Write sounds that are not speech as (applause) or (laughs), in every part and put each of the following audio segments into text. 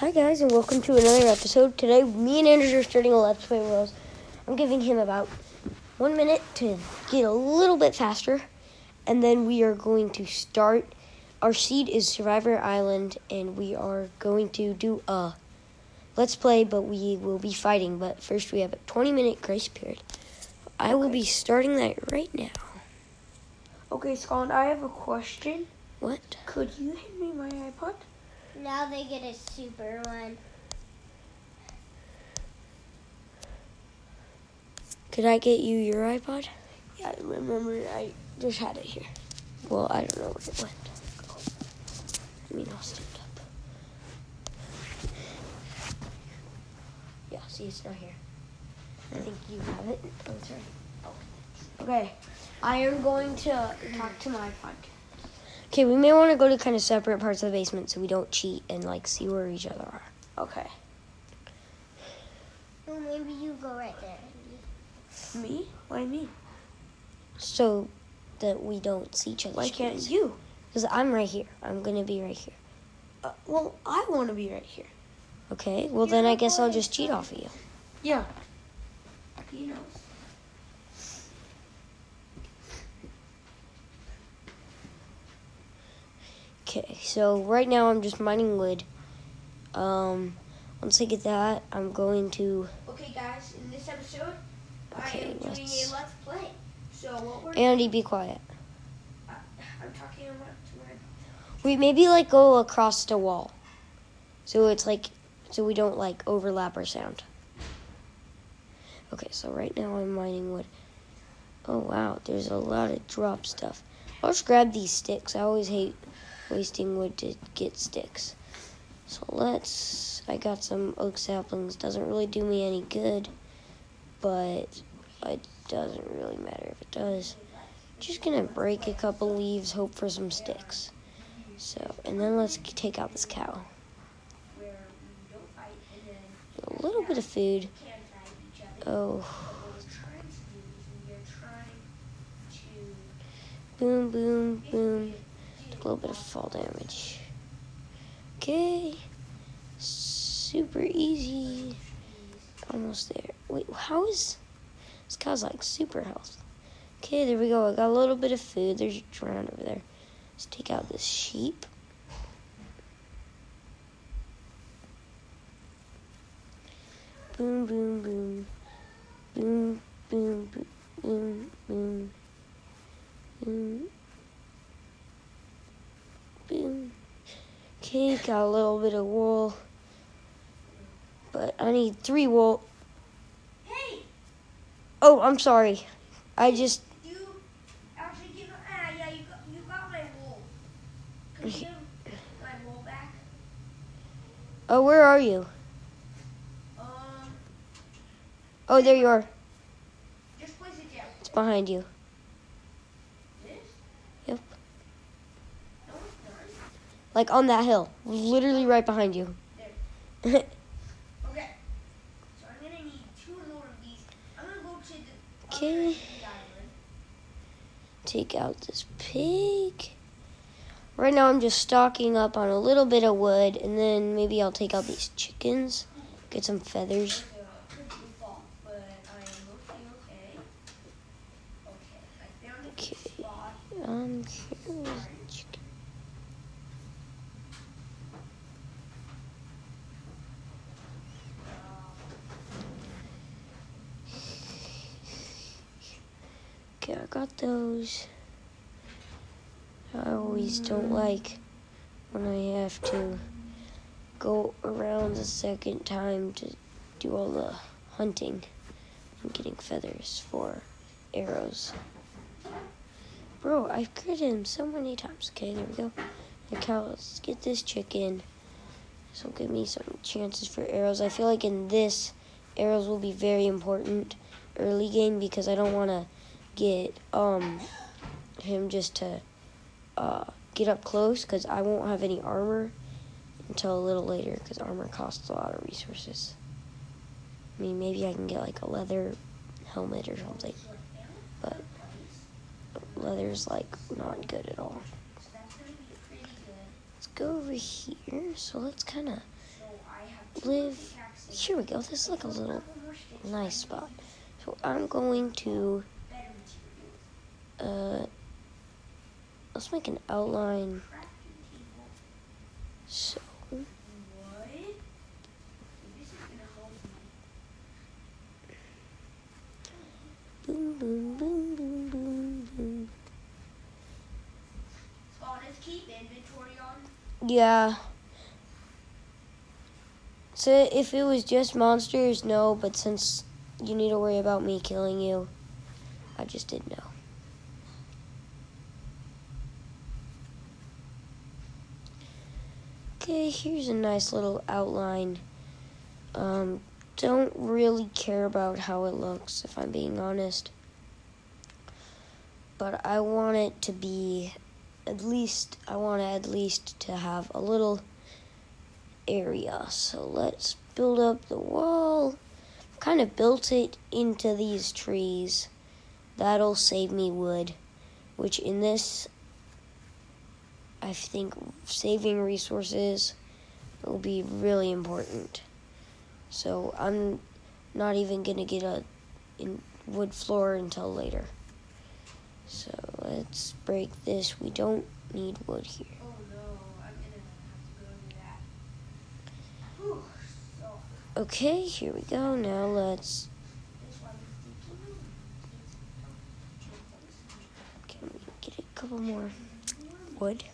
Hi guys, and welcome to another episode. Today, me and Andrew are starting a Let's Play Worlds. I'm giving him about one minute to get a little bit faster, and then we are going to start. Our seed is Survivor Island, and we are going to do a Let's Play, but we will be fighting. But first, we have a 20 minute grace period. I will be starting that right now. Okay, Scotland, I have a question. What? Could you hand me my iPod? Now they get a super one. Could I get you your iPod? Yeah, I remember I just had it here. Well, I don't know where it went. I mean, I'll stand up. Yeah, see, it's not here. I think you have it. Oh, it's right. Okay, I am going to talk to my iPod. Okay, we may want to go to kind of separate parts of the basement so we don't cheat and like see where each other are. Okay. Oh, maybe you go right there. Me? Why me? So that we don't see each other. Why can't you? Because I'm right here. I'm gonna be right here. Uh, well, I want to be right here. Okay. Well, then I guess I'll just cheat off of you. Yeah. He knows. Okay. So right now I'm just mining wood. Um, once I get that, I'm going to. Okay, guys, in this episode, Okay, I am doing let's- a Let's Play. So what we're Andy, be quiet. I'm talking about to my We maybe like go across the wall, so it's like so we don't like overlap our sound. Okay, so right now I'm mining wood. Oh wow, there's a lot of drop stuff. I'll just grab these sticks. I always hate wasting wood to get sticks. So let's. I got some oak saplings. Doesn't really do me any good, but it doesn't really matter if it does. Just gonna break a couple leaves, hope for some sticks. So, and then let's take out this cow. A little bit of food. Oh, boom, boom, boom. A little bit of fall damage. Okay. Super easy. Almost there. Wait, how is this cow's like super health? Okay, there we go. I got a little bit of food. There's a drown over there. Let's take out this sheep. Boom, boom, boom. Boom, boom, boom, boom, boom. Boom. Boom. Okay, got a little bit of wool. But I need three wool. Hey, Oh, I'm sorry. I just you actually give ah yeah you got you got my wool. Could you give my wool back? Oh, where are you? Um, Oh, there you are. just place it down. It's behind you. This? Yep. No, it's not. Like on that hill. Literally right behind you. (laughs) Okay. So I'm gonna need two more of these. I'm gonna go to the Okay. other end of the island. Take out this pig. Right now I'm just stocking up on a little bit of wood and then maybe I'll take out these chickens. Get some feathers. There's a pretty fall, but I am looking okay. Okay, I found a Okay. spot. Um, here is chicken. Okay, I got those. I always don't mm. like when I have to go around the second time to do all the hunting and getting feathers for arrows. Bro, I've critted him so many times. Okay, there we go. Okay, let's get this chicken. This will give me some chances for arrows. I feel like in this, arrows will be very important early game because I don't want to get um him just to uh, get up close because I won't have any armor until a little later because armor costs a lot of resources. I mean, maybe I can get like a leather helmet or something, but leather's like not good at all. Let's go over here. So let's kind of live. Here we go. This is like a little nice spot. So I'm going to uh let's make an outline. So boom boom boom boom boom boom. keep inventory on. Yeah. So if it was just monsters, no, but since you need to worry about me killing you, I just didn't know. Okay, here's a nice little outline. Um, don't really care about how it looks, if I'm being honest. But I want it to be at least, I want at least to have a little area. So let's build up the wall. Kind of built it into these trees. That'll save me wood, which in this I think saving resources will be really important. So I'm not even gonna get a wood floor until later. So let's break this. We don't need wood here. Oh no, I'm gonna have to go do that. Whew, so Okay, here we go. Now let's. this one is Can we get a couple more wood?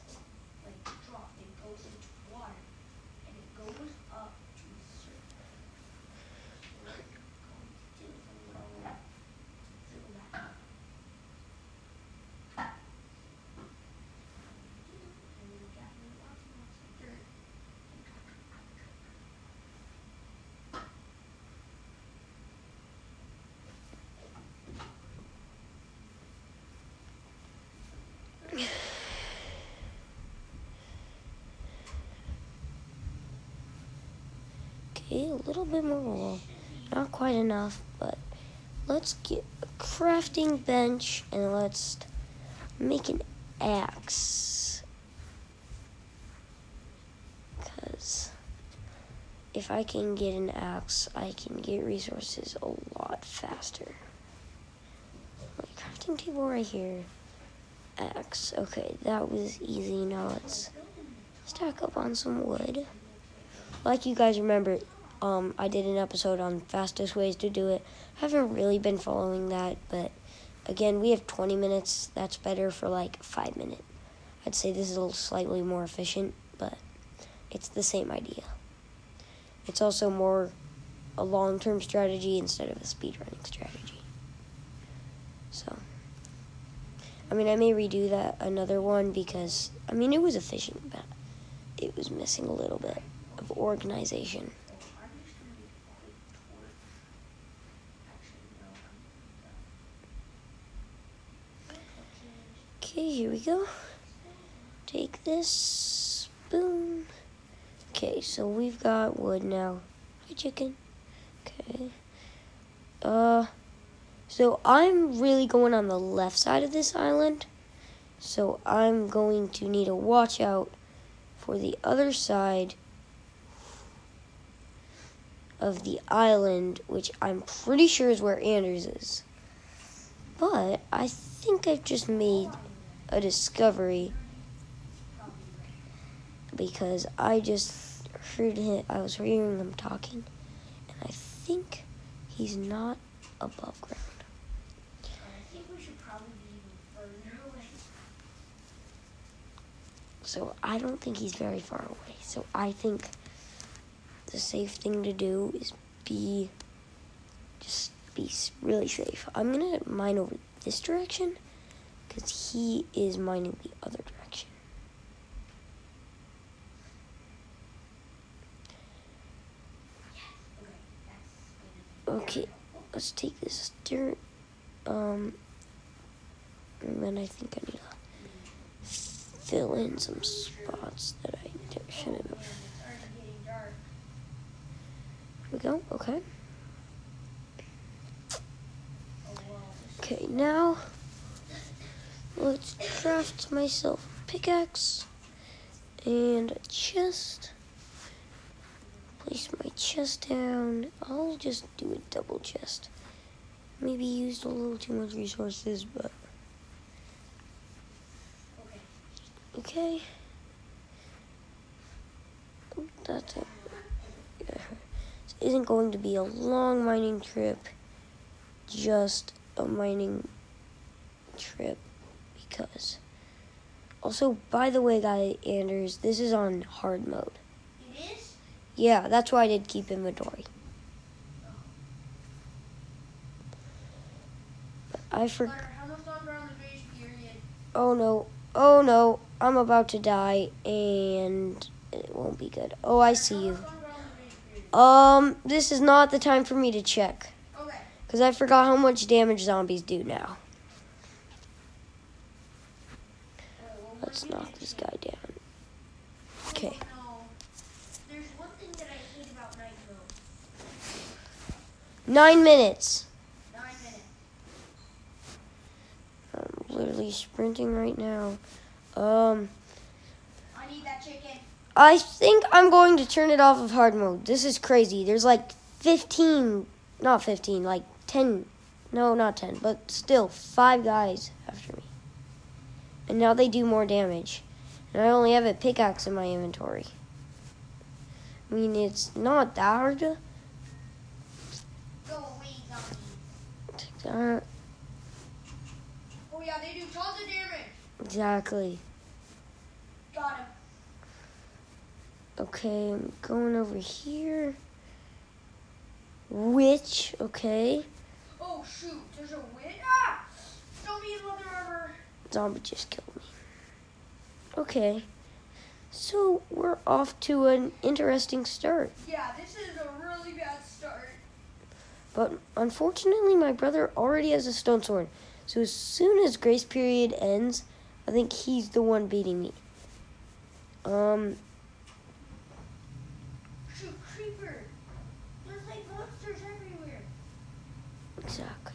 like drop. It goes into water and it goes up to the surface. So what I'm going to do is I'm gonna fill that up. And then we got me lots and lots of dirt. Okay, a little bit more wool. Not quite enough, but let's get a crafting bench and let's make an axe. Because if I can get an axe, I can get resources a lot faster. Crafting table right here. Axe. Okay, that was easy. Now let's stack up on some wood. Like you guys remember, um, I did an episode on fastest ways to do it. I haven't really been following that, but again, we have 20 minutes. That's better for like five minutes. I'd say this is a little slightly more efficient, but it's the same idea. It's also more a long term strategy instead of a speedrunning strategy. So, I mean, I may redo that another one because, I mean, it was efficient, but it was missing a little bit of organization. I'm just gonna be quick toward. Actually, no, I'm Okay, here we go. Take this. Boom. Okay, so we've got wood now. Hi, chicken. Okay. Uh, so I'm really going on the left side of this island. So I'm going to need to watch out for the other side of the island, which I'm pretty sure is where Anders is. But I think I've just made a discovery because I just heard him. I was hearing him talking, and I think he's not above ground. So I don't think he's very far away. So I think the safe thing to do is be just be really safe. I'm gonna mine over this direction because he is mining the other direction. Okay, let's take this dirt. Um, and then I think I need to fill in some spots that I shouldn't have. We go. Okay. Okay, now let's craft myself a pickaxe and a chest. place my chest down. I'll just do a double chest. Maybe used a little too much resources, but Okay. This isn't going to be a long mining trip, just a mining trip because. Also, by the way, guy Anders, this is on hard mode. It is? Yeah, that's why I did keep inventory. But I forgot. Hunter, how much longer on the grace period? Oh no. Oh no. I'm about to die and it won't be good. Oh, I see you. much longer on the grace period? Um, this is not the time for me to check Okay. because I forgot how much damage zombies do now. Uh, well, Let's knock this guy down. Oh, Okay. no. There's one thing that I hate about night mode. Nine minutes. Nine minutes. I'm literally sprinting right now. Um, I need that chicken. I think I'm going to turn it off of hard mode. This is crazy. There's like 15, not 15, like 10. No, not 10, but still five guys after me. And now they do more damage. And I only have a pickaxe in my inventory. I mean, it's not that hard to. Go away. Uh, Oh yeah, they do tons of damage. exactly. Got him. Okay, I'm going over here. Witch, okay. Oh shoot, there's a witch. Ah! Zombie in Mother Armor. Zombie just killed me. Okay. So we're off to an interesting start. Yeah, this is a really bad start. But unfortunately, my brother already has a stone sword. So as soon as grace period ends, I think he's the one beating me. Um, Shoot, creeper. There's like monsters everywhere. exactly.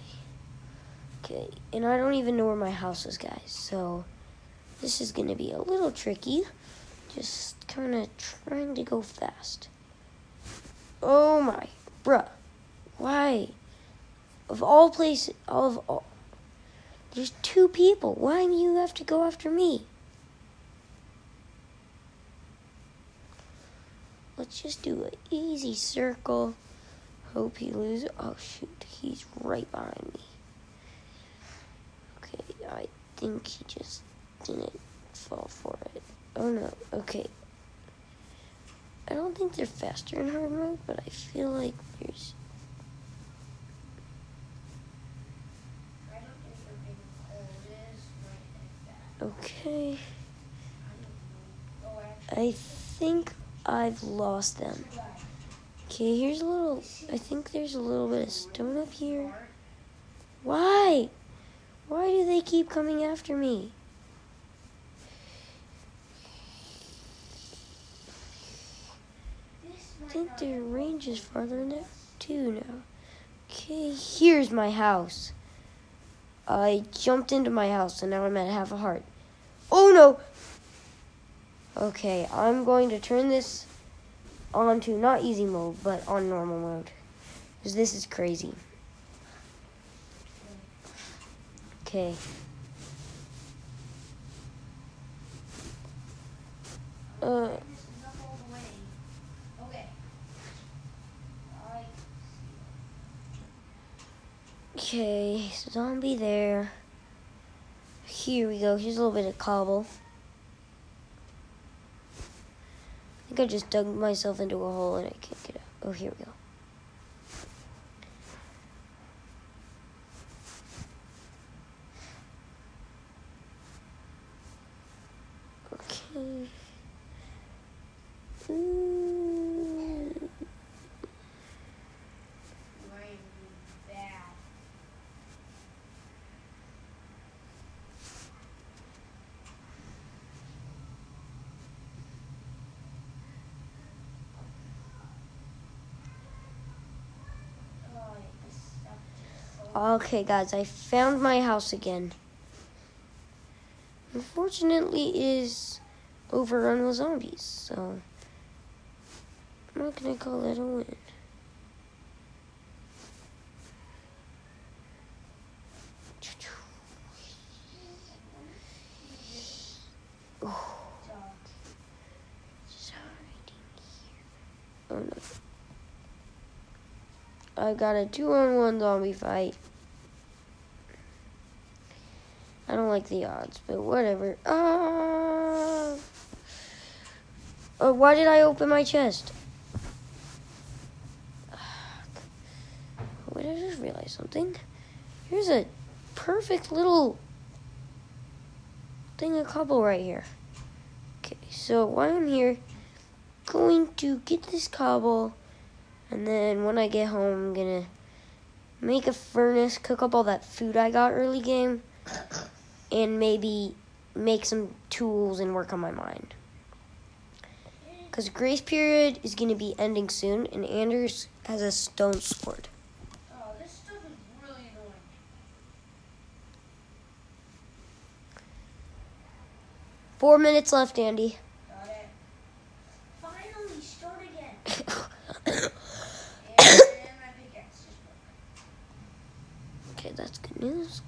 Okay, and I don't even know where my house is, guys. So this is gonna be a little tricky. Just kind of trying to go fast. Oh my, bruh. Why? Of all places, all of all. There's two people. Why do you have to go after me? Let's just do an easy circle. Hope he loses. Oh shoot, he's right behind me. I think he just didn't fall for it. Oh no, okay. I don't think they're faster in hard mode, but I feel like there's. Okay. I think I've lost them. Okay, here's a little. I think there's a little bit of stone up here. Why? Why do they keep coming after me? I think their range is farther than two now. Okay, here's my house. I jumped into my house and now I'm at half a heart. Oh no! Okay, I'm going to turn this on to not easy mode, but on normal mode. Because this is crazy. Okay. Uh, Okay, zombie there. Here we go. Here's a little bit of cobble. I think I just dug myself into a hole and I can't get out. Oh, here we go. Okay. Ooh. might be bad. Oh, this stuff is so Okay, guys, I found my house again. Unfortunately, it is overrun with zombies, so I'm not gonna call that a win. (sighs) Oh, oh. I got a two on one zombie fight. I don't like the odds, but whatever. Ah! Oh, why did I open my chest? Wait, I just realized something. Here's a perfect little thing of cobble right here. Okay, so while I'm here, going to get this cobble, and then when I get home, I'm gonna make a furnace, cook up all that food I got early game, and maybe make some tools and work on my mind. Because grace period is going to be ending soon, and Anders has a stone sword. Oh, this stuff is really annoying. Four minutes left, Andy. Got it. Finally, start again. (coughs) okay, And my pickaxe just broke. that's good news.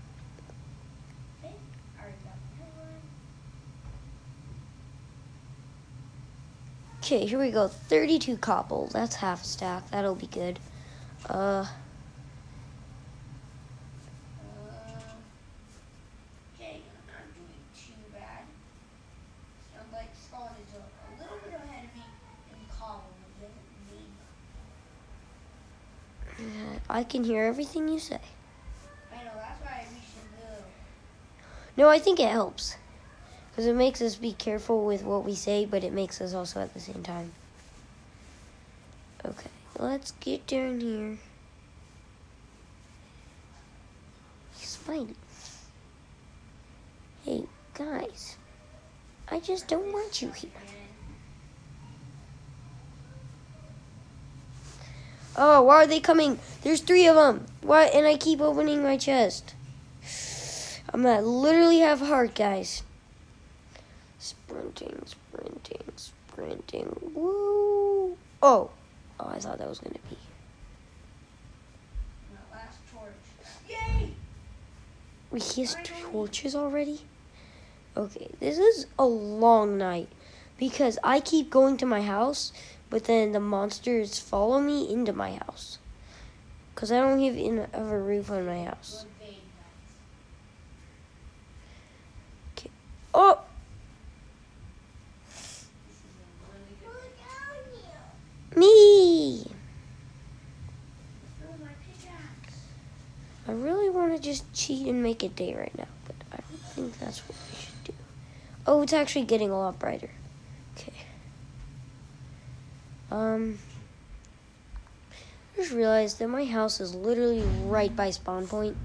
Okay, I already got the headline. Okay, here we go. 32 cobble. That's half a stack. That'll be good. Uh, Uh, I'm not doing too bad. Sounds like Scott is a, a little bit ahead of me in column, but he hasn't made I can hear everything you say. I know, that's why we should do. No, I think it helps. Because it makes us be careful with what we say, but it makes us also at the same time. Okay, let's get down here. Spidey. Hey, guys. I just don't want you here. Oh, why are they coming? There's three of them. Why? And I keep opening my chest. (sighs) I'm at literally have heart, guys. Sprinting, sprinting, sprinting. Woo! Oh, oh! I thought that was gonna be. My last torch. Yay! We has torches already. Okay, this is a long night because I keep going to my house, but then the monsters follow me into my house. Cause I don't have a roof on my house. Okay. Oh, This is a really good bait. Me! I really want to just cheat and make it day right now, but I don't think that's what we should do. Oh, it's actually getting a lot brighter. Okay. Um, I just realized that my house is literally right by spawn point.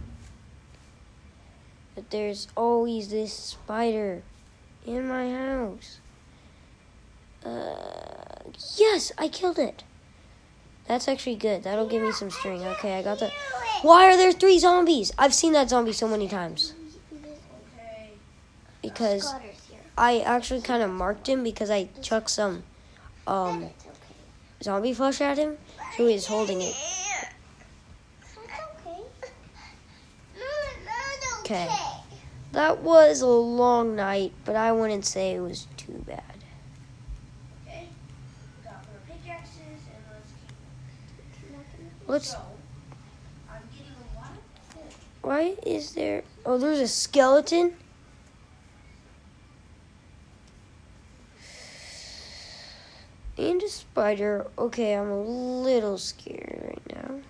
But there's always this spider in my house. Uh, yes, I killed it. That's actually good. That'll give me some string. Okay, I got the. Why are there three zombies? I've seen that zombie so many times. Okay. Because I actually kind of marked him because I chucked some um, zombie flesh at him, so he was holding it. It's okay. Not Okay. That was a long night, but I wouldn't say it was too bad. Okay. We got more pickaxes and let's keep Coal. Why is there? Oh, there's a skeleton. And a spider. Okay, I'm a little scared right now.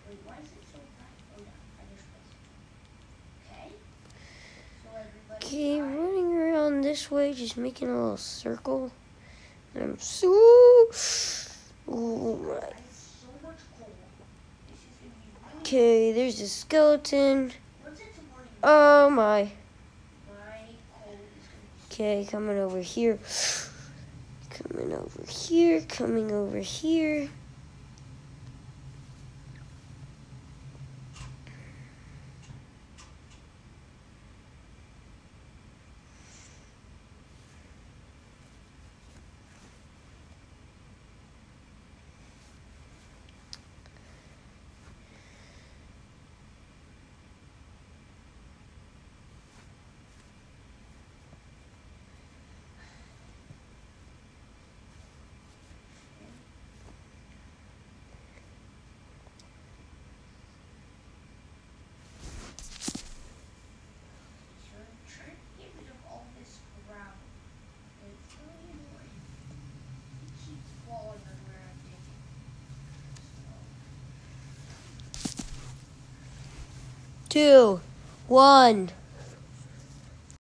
Okay. Running around this way, just making a little circle. And I'm so. Oh my. I have so much coal. This is gonna be really. Okay, there's a skeleton. Oh my. Okay, coming over here. Coming over here, coming over here. Two, one.